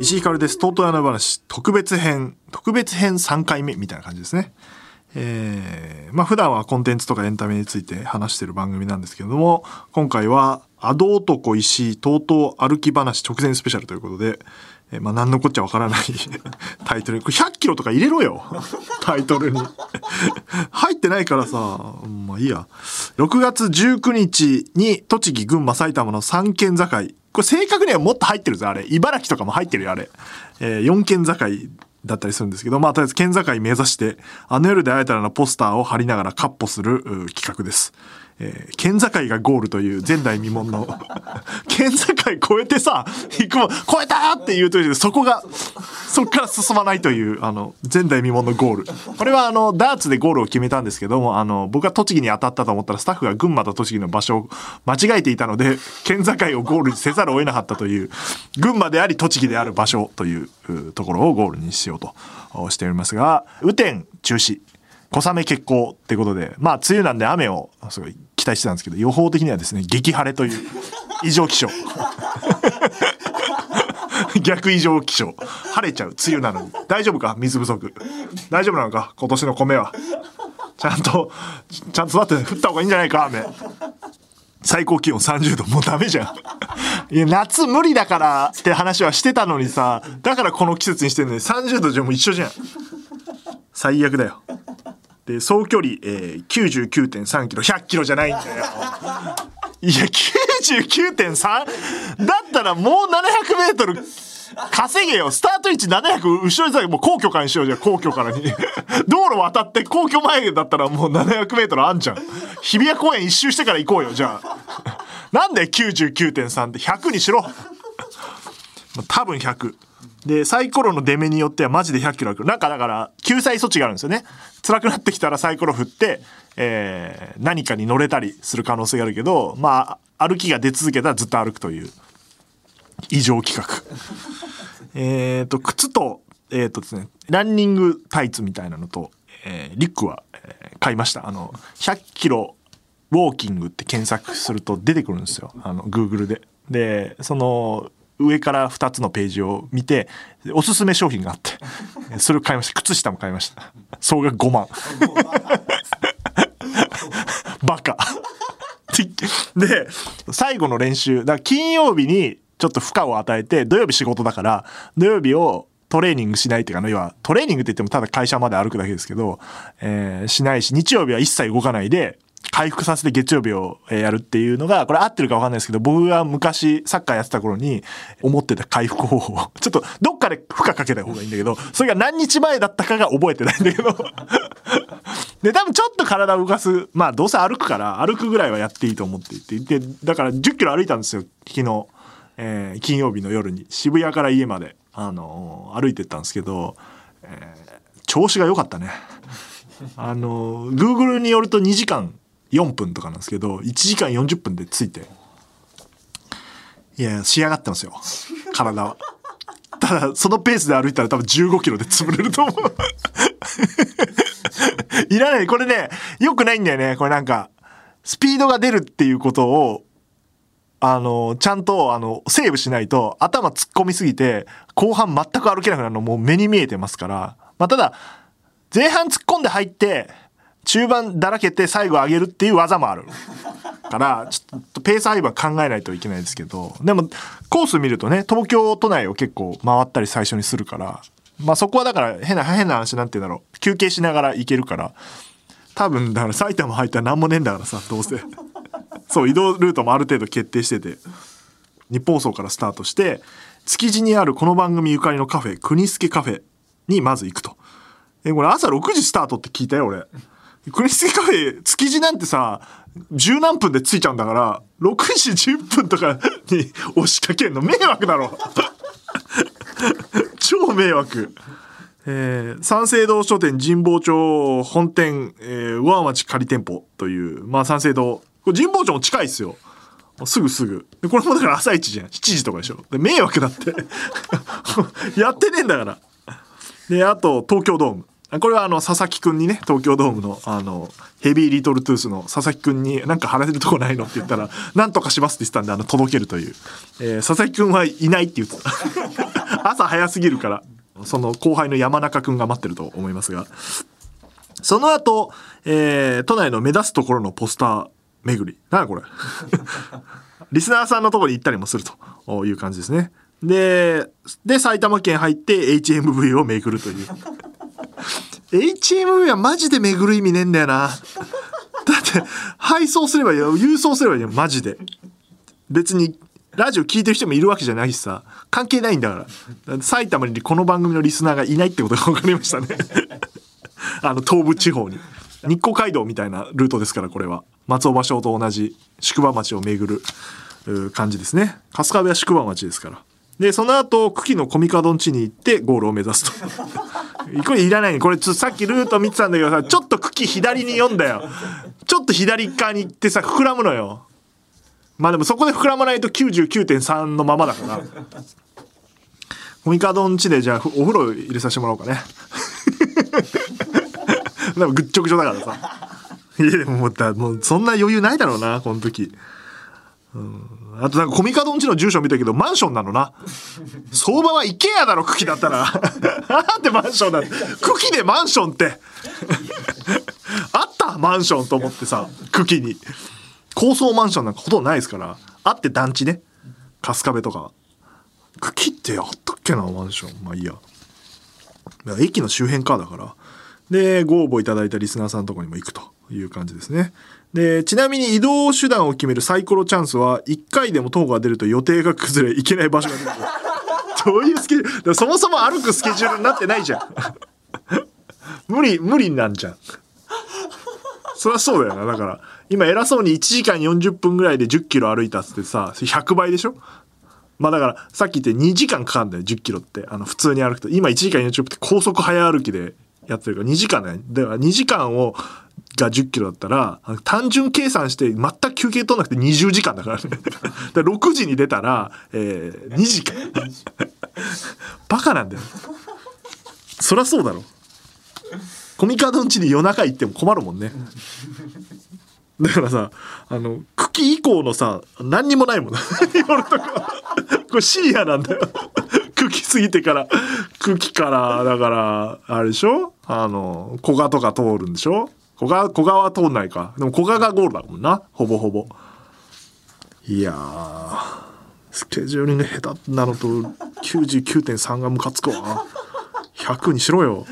石井ひかるです。とうとう穴話特別編、特別編3回目みたいな感じですね。えー、まあ普段はコンテンツとかエンタメについて話してる番組なんですけれども、今回は、アド男石井とうとう歩き話直前スペシャルということで、え、まあ何のこっちゃわからない タイトルに、これ100キロとか入れろよ タイトルに。入ってないからさ、まあいいや。6月19日に栃木、群馬、埼玉の3県境、これ正確にはもっと入ってるぜ、あれ。茨城とかも入ってるよ、あれ。えー、4県境だったりするんですけど、まあ、とりあえず県境目指して、あの夜で会えたらのポスターを貼りながらカッポする企画です。えー、県境がゴールという前代未聞の 県境越えてさ行くも越えたって言うとそこがそこから進まないというあの前代未聞のゴール。これはあのダーツでゴールを決めたんですけどもあの僕が栃木に当たったと思ったらスタッフが群馬と栃木の場所を間違えていたので県境をゴールにせざるを得なかったという群馬であり栃木である場所というところをゴールにしようとしておりますが雨天中止。小雨決行ってことでまあ梅雨なんで雨をすごい期待してたんですけど予報的にはですね激晴れという異常気象。逆異常気象。晴れちゃう梅雨なのに。大丈夫か？水不足。大丈夫なのか？今年の米は。ちゃんとちゃんと育って降った方がいいんじゃないか？雨。最高気温30度もうダメじゃん。いや夏無理だからって話はしてたのにさだからこの季節にしてんのに30度じゃもう一緒じゃん。最悪だよ。で総距離、えー、99.3キロ100キロじゃないんだよ。いや99.3だったらもう700メートル稼げよ。スタート位置700後ろにさもう皇居からにしようじゃ皇居からに。道路渡って皇居前だったらもう700メートルあんじゃん。日比谷公園一周してから行こうよじゃあ。なんで99.3で100にしろ？多分100で、サイコロの出目によってはマジで100キロある。なんかだから、救済措置があるんですよね。辛くなってきたらサイコロ振って、えー、何かに乗れたりする可能性があるけど、まあ、歩きが出続けたらずっと歩くという、異常企画。えっと、靴と、えっ、とですね、ランニングタイツみたいなのと、えー、リュックは、えー、買いました。あの、100キロウォーキングって検索すると出てくるんですよ。あの、Google で。で、その、上から2つのページを見ておすすめ商品があって それを買いました。靴下も買いました。総額5万。バカ。で最後の練習だ金曜日にちょっと負荷を与えて土曜日仕事だから土曜日をトレーニングしないっていうか要はトレーニングって言ってもただ会社まで歩くだけですけど、えー、しないし日曜日は一切動かないで回復させて月曜日をやるっていうのが、これ合ってるか分かんないですけど、僕が昔サッカーやってた頃に思ってた回復方法。ちょっとどっかで負荷かけた方がいいんだけど、それが何日前だったかが覚えてないんだけど。で、多分ちょっと体を動かす。まあどうせ歩くから、歩くぐらいはやっていいと思っていて。で、だから10キロ歩いたんですよ、昨日。えー、金曜日の夜に。渋谷から家まで、あのー、歩いてったんですけど、えー、調子が良かったね。あのー、Google によると2時間4分とかなんですけど1時間40分で着いて。いや仕上がってますよ。体は。ただそのペースで歩いたら多分15キロで潰れると思う。いらない。これねよくないんだよね。これなんかスピードが出るっていうことをあの、ちゃんと、あの、セーブしないと、頭突っ込みすぎて、後半全く歩けなくなるのもう目に見えてますから。まあ、ただ、前半突っ込んで入って、中盤だらけて最後上げるっていう技もある。からちょっとペース配分考えないといけないですけど。でもコース見るとね東京都内を結構回ったり最初にするから。まあそこはだから変な変な話なんて言うんだろう。休憩しながら行けるから。多分だから埼玉入ったら何もねえんだからさどうせ。そう移動ルートもある程度決定してて。日本放送からスタートして築地にあるこの番組ゆかりのカフェ国助カフェにまず行くと。えこれ朝6時スタートって聞いたよ俺。クリスティカフェ築地なんてさ十何分で着いちゃうんだから6時10分とかに 押しかけるの。迷惑だろ。超迷惑。えー、三省堂書店神保町本店、えー、上町仮店舗というまあ三省堂。これ神保町も近いっすよ。すぐすぐ。これもだから朝一じゃん。7時とかでしょ。で迷惑だって。やってねえんだから。であと東京ドーム。これはあの佐々木くんにね東京ドームのあのヘビーリトルトゥースの佐々木くんになんか貼られるとこないのって言ったらなんとかしますって言ってたんであの届けるという、えー佐々木くんはいないって言ってた 朝早すぎるからその後輩の山中くんが待ってると思いますがその後、えー都内の目立つところのポスター巡り。なにこれ。リスナーさんのところに行ったりもするという感じですね。で、で、埼玉県入って HMV を巡るという。HMV はマジで巡る意味ねえんだよな。だって、配送すればいいよ。郵送すればいいよ。マジで。別に、ラジオ聞いてる人もいるわけじゃないしさ、関係ないんだから。埼玉にこの番組のリスナーがいないってことが分かりましたね。あの東部地方に日光街道みたいなルートですからこれは松尾芭蕉と同じ宿場町を巡る感じですね春日部は宿場町ですからでその後久喜のコミカドン地に行ってゴールを目指すとこれいらないね。これちょっとさっきルート見てたんだけどさちょっと久喜左に読んだよ。ちょっと左側に行ってさ膨らむのよ。まあでもそこで膨らまないと99.3のままだから。コミカドン地でじゃあお風呂入れさせてもらおうかね。でもぐっちょぐちょだからさ。いやでももうもうそんな余裕ないだろうな、この時。うん、あとなんかコミカドンちの住所見たけどマンションなのな。相場はイケアだろ、茎だったら。なんでマンションだ茎でマンションって。あったマンションと思ってさ、茎に。高層マンションなんかほとんどないですから。あって団地ね。春日部とか。茎ってあったっけな、マンション。まあいいや。駅の周辺かだから。で、ご応募いただいたリスナーさんのとこにも行くという感じですね。で、ちなみに移動手段を決めるサイコロチャンスは、1回でも徒歩が出ると予定が崩れ、行けない場所が出る。どういうスケジュール？そもそも歩くスケジュールになってないじゃん。無理、無理なんじゃん。そりゃそうだよな。だから、今偉そうに1時間40分ぐらいで10キロ歩いたっつってさ、100倍でしょ？まあだから、さっき言って2時間かかるんだよ、10キロって。あの、普通に歩くと。今1時間40分って高速早歩きでやってるから、2時間ね。だから2時間を、が10キロだったら、単純計算して全く休憩取らなくて20時間だからね。だから6時に出たら、えー、2時間。バカなんだよ。そりゃそうだろ。コミカドン家に夜中行っても困るもんね。だからさ、あの、茎以降のさ、何にもないもん。夜とか。これシリアなんだよ。茎過ぎてから、茎から、だから、あれでしょ？あの、古賀とか通るんでしょ？古賀、古賀は通んないか。でも古賀がゴールだもんな。ほぼほぼ。いや、スケジューリング下手なのと99.3がムカつくわ。100にしろよ。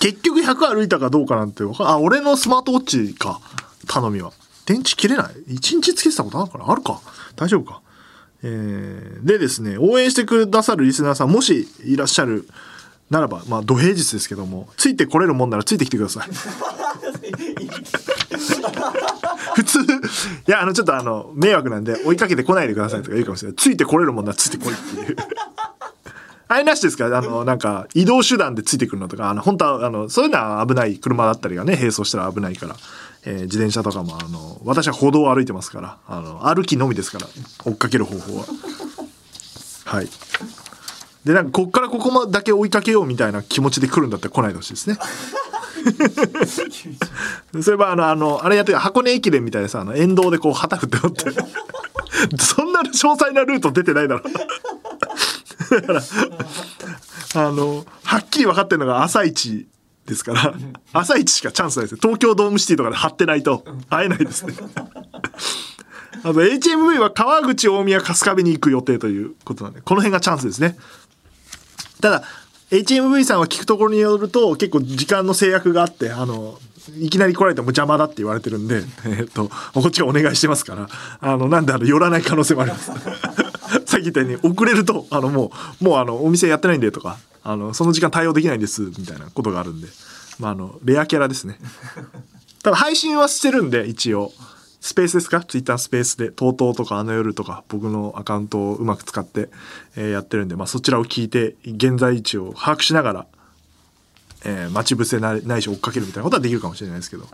結局100歩いたかどうかなんてわかんあ俺のスマートウォッチか頼みは電池切れない？1日つけてたことあるからあるか大丈夫かえーでですね応援してくださるリスナーさんもしいらっしゃるならばまあ土平日ですけどもついてこれるもんならついてきてください。普通いやあのちょっとあの迷惑なんで追いかけてこないでくださいとか言うかもしれない。ついてこれるもんならついてこいっていう。あれなしですか？あの、なんか、移動手段でついてくるのとか、あの、本当は、あの、そういうのは危ない車だったりがね、並走したら危ないから、えー自転車とかも、あの、私は歩道を歩いてますから、あの、歩きのみですから、追っかける方法は。はい。で、なんか、こっからここまでだけ追いかけようみたいな気持ちで来るんだったら来ないでほしいですね。それはあの、あの、あれやってる箱根駅伝みたいなさ、あの、沿道でこう旗振って乗って。そんな詳細なルート出てないだろ。だから、あの、はっきり分かってるのが朝一ですから、朝一しかチャンスないですよ。東京ドームシティとかで張ってないと会えないですね。あと HMV は川口大宮春日部に行く予定ということなんで、この辺がチャンスですね。ただ HMV さんは聞くところによると結構時間の制約があってあのいきなり来られても邪魔だって言われてるんで、えっとこっちがお願いしてますからあのなんであの寄らない可能性もあります。さっき言ったように遅れるとあのもうもうあのお店やってないんでとかあのその時間対応できないんですみたいなことがあるんで、まあ、あのレアキャラですね。ただ配信はしてるんで一応。スペースですか？ツイッタースペースで。TOTO とかあの夜とか僕のアカウントをうまく使って、えーやってるんで、まあ、そちらを聞いて現在位置を把握しながら、えー待ち伏せなないし追っかけるみたいなことはできるかもしれないですけど、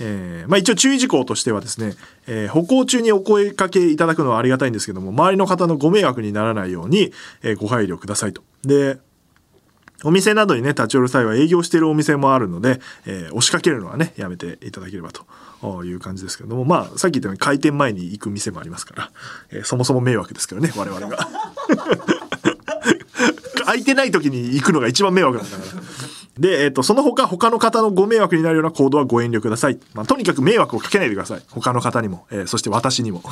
えーまあ、一応注意事項としてはですね、えー歩行中にお声かけいただくのはありがたいんですけども周りの方のご迷惑にならないように、えーご配慮くださいと。でお店などにね、立ち寄る際は営業しているお店もあるので、えー押しかけるのはね、やめていただければという感じですけども、まあ、さっき言ったように開店前に行く店もありますから、えーそもそも迷惑ですからね、我々が。空いてない時に行くのが一番迷惑なんだから。で、えっ、と、その他、他の方のご迷惑になるような行動はご遠慮ください。まあ、とにかく迷惑をかけないでください。他の方にも、えーそして私にも。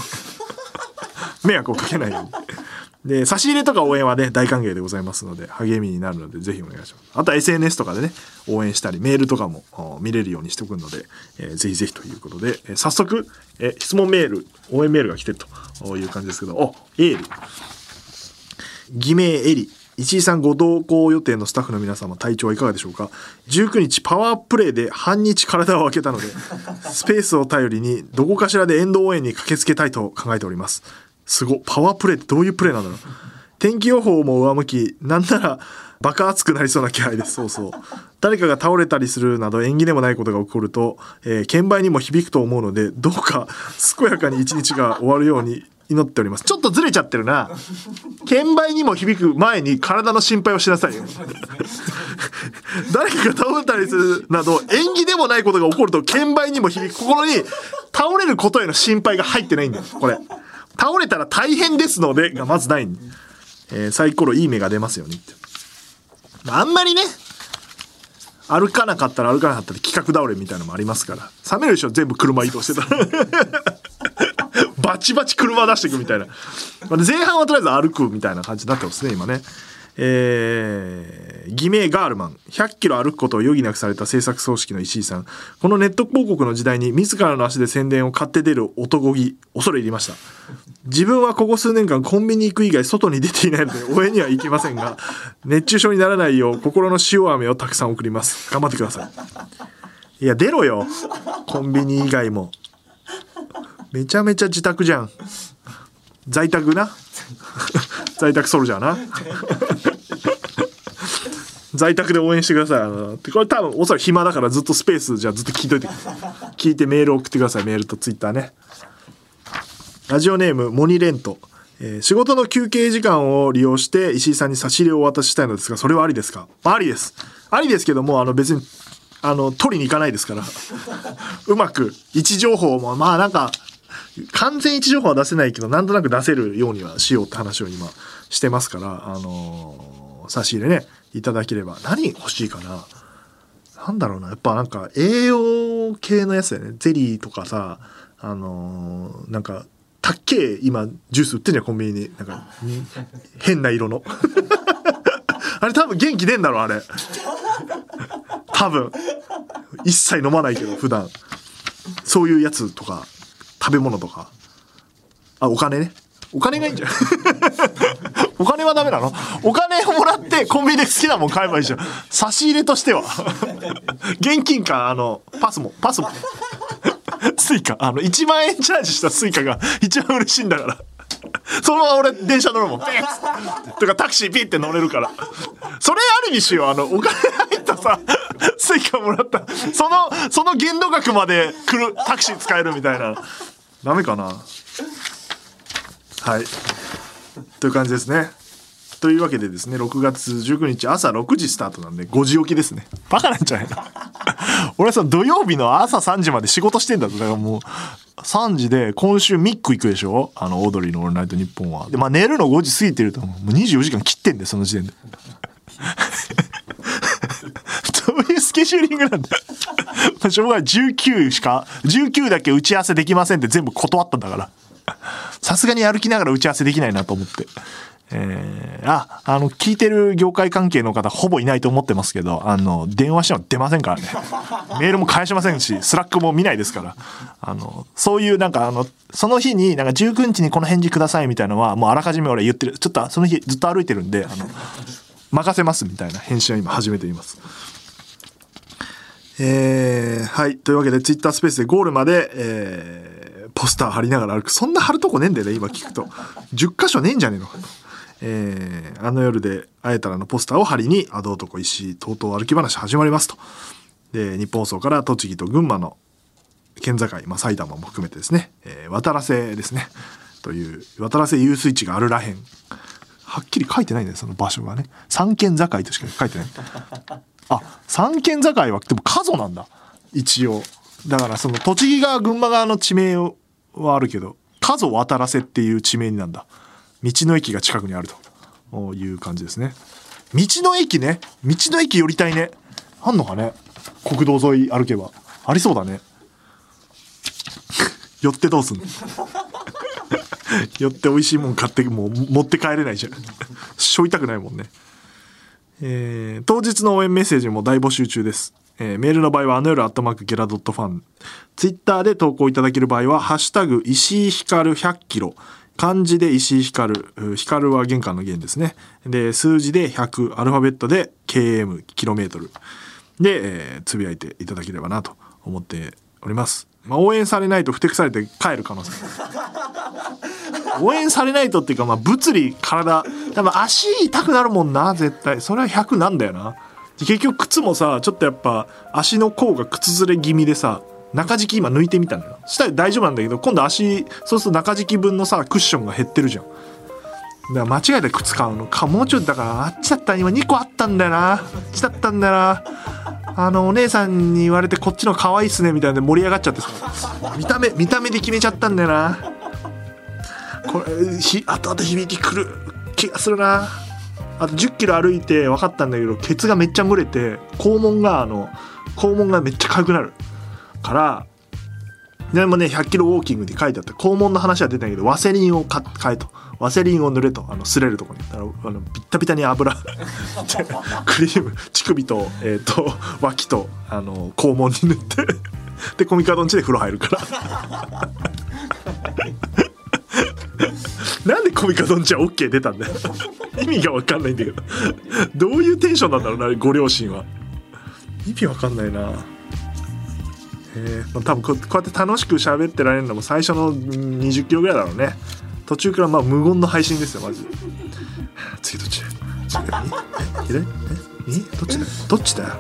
迷惑をかけないように。で、差し入れとか応援はね、大歓迎でございますので、励みになるので、ぜひお願いします。あとは SNS とかでね、応援したり、メールとかも見れるようにしておくので、えーぜひぜひということで、えー早速、えー質問メール、応援メールが来てるという感じですけど、お、エール。偽名エリ石井さんご同行予定のスタッフの皆様体調はいかがでしょうか？19日パワープレイで半日体を空けたのでスペースを頼りにどこかしらで沿道応援に駆けつけたいと考えておりますすごパワープレイってどういうプレイなんだろう天気予報も上向き。なんならバカ暑くなりそうな気配で。すそうそう。誰かが倒れたりするなど縁起でもないことが起こると、えー券売にも響くと思うのでどうか健やかに一日が終わるように祈っております。ちょっとずれちゃってるな。券売にも響く前に体の心配をしなさいよ。誰かが倒れたりするなど縁起でもないことが起こると券売にも響く心に倒れることへの心配が入ってないんだよ。これ。倒れたら大変ですのでがまずない。えーサイコロいい目が出ますよね。ってあんまりね歩かなかったら歩かなかったら企画倒れみたいなのもありますから。冷めるでしょ？全部車移動してたら。バチバチ車出していくみたいな。前半はとりあえず歩くみたいな感じになってますね今ね。えー、偽名ガールマン。100キロ歩くことを余儀なくされた制作組織の石井さん。このネット広告の時代に自らの足で宣伝を買って出る男気恐れ入りました。自分はここ数年間コンビニ行く以外外に出ていないので応援には行けませんが熱中症にならないよう心の塩飴をたくさん送ります。頑張ってください。いや出ろよ。コンビニ以外も。めちゃめちゃ自宅じゃん。在宅な。在宅ソルジャーな。在宅で応援してください。あのこれ多分おそらく暇だからずっとスペースじゃあずっと聞いといて。聞いてメール送ってください。メールとツイッターね。ラジオネームモニレント、えー仕事の休憩時間を利用して石井さんに差し入れをお渡ししたいのですがそれはありですか？ありです。ありですけどもあの別にあの取りに行かないですから。うまく位置情報もまあなんか完全位置情報は出せないけどなんとなく出せるようにはしようって話を今してますからあのー差し入れねいただければ。何欲しいかな？なんだろうな。やっぱなんか栄養系のやつだよね。ゼリーとかさあのーなんかたっけえ今ジュース売ってんじゃんコンビニに。なんか変な色の。あれ多分元気出んだろあれ。多分。一切飲まないけど普段。そういうやつとか。食べ物とか。あお金ね。お金がいいんじゃん。お金はダメなの？お金をもらってコンビニで好きなもん買えばいいじゃん。差し入れとしては。現金かあのパスも。パスも。スイカ。あの1万円チャージしたスイカが一番嬉しいんだから。そのまま俺電車乗るもん。ピッとかタクシーピッて乗れるから。それありにしよう。あのお金入ったさスイカもらった。そのその限度額まで来るタクシー使えるみたいな。ダメかな？はい。という感じですね。というわけでですね6月19日朝6時スタートなんで5時起きですね。バカなんじゃないの？俺さ土曜日の朝3時まで仕事してんだぞ。だからもう3時で今週ミック行くでしょ？あのオードリーの「オールナイトニッポンは」でまあ寝るの5時過ぎてると思うもう24時間切ってんでその時点で。ういうスケジューリングなんだよ しょうがない19しか19だけ打ち合わせできませんって全部断ったんだからさすがに歩きながら打ち合わせできないなと思って。えー、あ、あの、聞いてる業界関係の方ほぼいないと思ってますけど、あの、電話しても出ませんからね。メールも返しませんし、スラックも見ないですから。あの、そういうなんかあの、その日になんか19日にこの返事くださいみたいなのはもうあらかじめ俺言ってる。ちょっとその日ずっと歩いてるんで、あの、任せますみたいな返信は今始めています。えー、はい。というわけで、ツイッタースペースでゴールまで、えー、ポスター貼りながら歩く。そんな貼るとこねえんだよね、今聞くと。10箇所ねえんじゃねえのかと。えー、あの夜で会えたらのポスターを貼りに、あど男石、とうとう歩き話始まりますと。で、日本放送から栃木と群馬の県境、まあ、埼玉も含めてですね、えー渡良瀬ですね。という、渡良瀬遊水地があるらへん。はっきり書いてないんだよその場所がね三県境としか書いてないあ三県境はでも過疎なんだ。一応。だからその栃木側群馬側の地名はあるけど過疎渡らせっていう地名になんだ。道の駅が近くにあると。いう感じですね。道の駅ね。道の駅寄りたいね。あんのかね。国道沿い歩けば。ありそうだね。寄ってどうすんの？寄って美味しいもん買ってもう持って帰れないじゃん。しょいたくないもんね。えー当日の応援メッセージも大募集中です、えーメールの場合はあの夜アットマークゲラドットファン。ツイッターで投稿いただける場合は「ハッシュタグ石井光100キロ」漢字で石井光。う光は玄関の玄ですね。で数字で100アルファベットで KM キロメートル。で、えーつぶやいていただければなと思っております、まあ、応援されないとふてくされて帰る可能性。応援されないとっていうか、まあ、物理体。多分足痛くなるもんな絶対。それは100なんだよな。結局靴もさちょっとやっぱ足の甲が靴ずれ気味でさ中敷き今抜いてみたのよ。したら大丈夫なんだけど今度足そうすると中敷き分のさクッションが減ってるじゃん。だから間違えて靴買うの。かもうちょっとだからあっちだった今2個あったんだよな。あっちだったんだよな。あのお姉さんに言われてこっちの可愛いっすねみたいなで盛り上がっちゃってさ。見た目見た目で決めちゃったんだよな。これひ後々響きくる気がするな。あと1 0キロ歩いて分かったんだけどケツがめっちゃ蒸れて肛門があの肛門がめっちゃ痒くなるからでもね100キロウォーキングで書いてあって肛門の話は出てないけどワセリンを買買えと。ワセリンを塗れとあの擦れるところにあのビッタビタに油。クリーム乳首と,、えー、と脇とあの肛門に塗って。でコミカドンチで風呂入るから なんでコミカドンチは OK 出たんだよ。意味が分かんないんだけど。どういうテンションなんだろうなご両親は。意味わかんないな。えー、多分ここうやって楽しく喋ってられるのも最初の20キロぐらいだろうね。途中からまあ無言の配信ですよマジ 次どっちだ？よ次え？え？どっちだ？よどっちだ？よ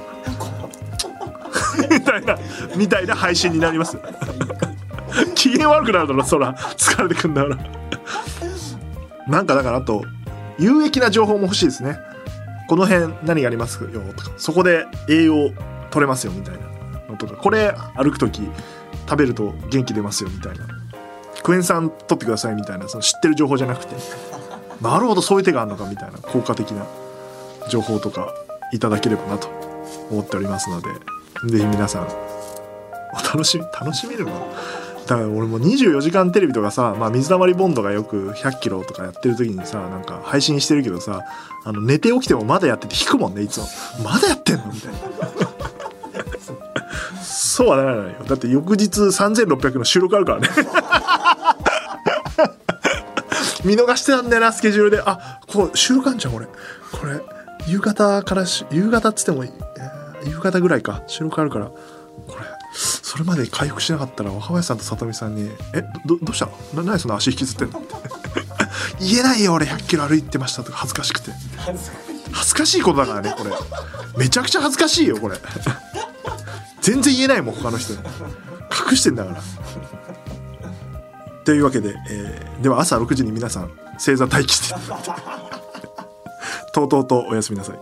みたいなみたいな配信になります。機嫌悪くなるだろそら疲れてくんだから。なんかだからあと有益な情報も欲しいですね。この辺何がありますよとか。そこで栄養取れますよみたいな。のとか。これ歩く時食べると元気出ますよみたいな。クエン酸取ってくださいみたいな。その知ってる情報じゃなくて。なるほどそういう手があるのかみたいな。効果的な情報とかいただければなと思っておりますので。ぜひ皆さん。お楽しみ楽しめるのだから俺も24時間テレビとかさ、まあ、水溜りボンドがよく100キロとかやってる時にさなんか配信してるけどさあの寝て起きてもまだやってて引くもんねいつも。まだやってんの？みたいな。そうはならないよ。だって翌日3600の収録あるからね。見逃してたんだよなスケジュールで。あこう収録あんじゃんこれこれ夕方からし夕方っつっても、えー夕方ぐらいか。収録あるから。これそれまで回復しなかったら若林さんと里見さんに「えどどうした？のな何その足引きずってんの?」って言えないよ俺100キロ歩いてましたとか恥ずかしくて。恥ずかしい。ことだからねこれ。めちゃくちゃ恥ずかしいよこれ。全然言えないもん他の人に。隠してんだから。というわけで、えーでは朝6時に皆さん正座待機して。とうとうとおやすみなさい